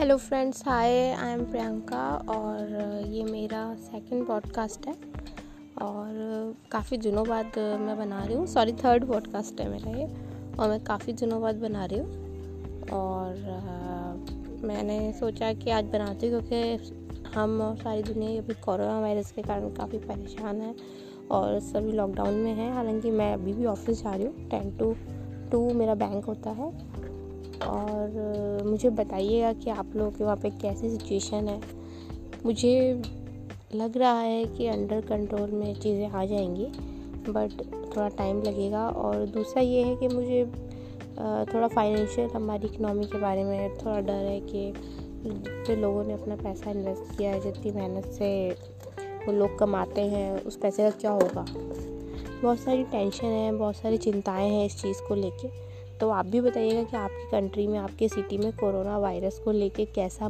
Hello friends hi I am Priyanka और ये मेरा सेकंड पॉडकास्ट है और काफ़ी दिनों बाद मैं बना रही हूँ। सॉरी थर्ड पॉडकास्ट है मेरा ये और मैं काफ़ी दिनों बाद बना रही हूँ और मैंने सोचा कि आज बनाती हूँ क्योंकि हम और सारी दुनिया अभी कोरोना वायरस के कारण काफ़ी परेशान है और सभी लॉकडाउन में हैं। हालाँकि मैं अभी भी ऑफ़िस जा रही हूँ। टेन टू टू मेरा बैंक होता है। और मुझे बताइएगा कि आप लोगों के वहाँ पे कैसी सिचुएशन है। मुझे लग रहा है कि अंडर कंट्रोल में चीज़ें आ जाएँगी बट थोड़ा टाइम लगेगा। और दूसरा ये है कि मुझे थोड़ा फाइनेंशियल हमारी इकनॉमी के बारे में थोड़ा डर है कि जितने लोगों ने अपना पैसा इन्वेस्ट किया है, जितनी मेहनत से वो लोग कमाते हैं, उस पैसे का क्या होगा? बहुत सारी टेंशन है, बहुत सारी चिंताएँ हैं इस चीज़ को लेके। तो आप भी बताइएगा कि आपकी कंट्री में, आपके सिटी में कोरोना वायरस को लेके कैसा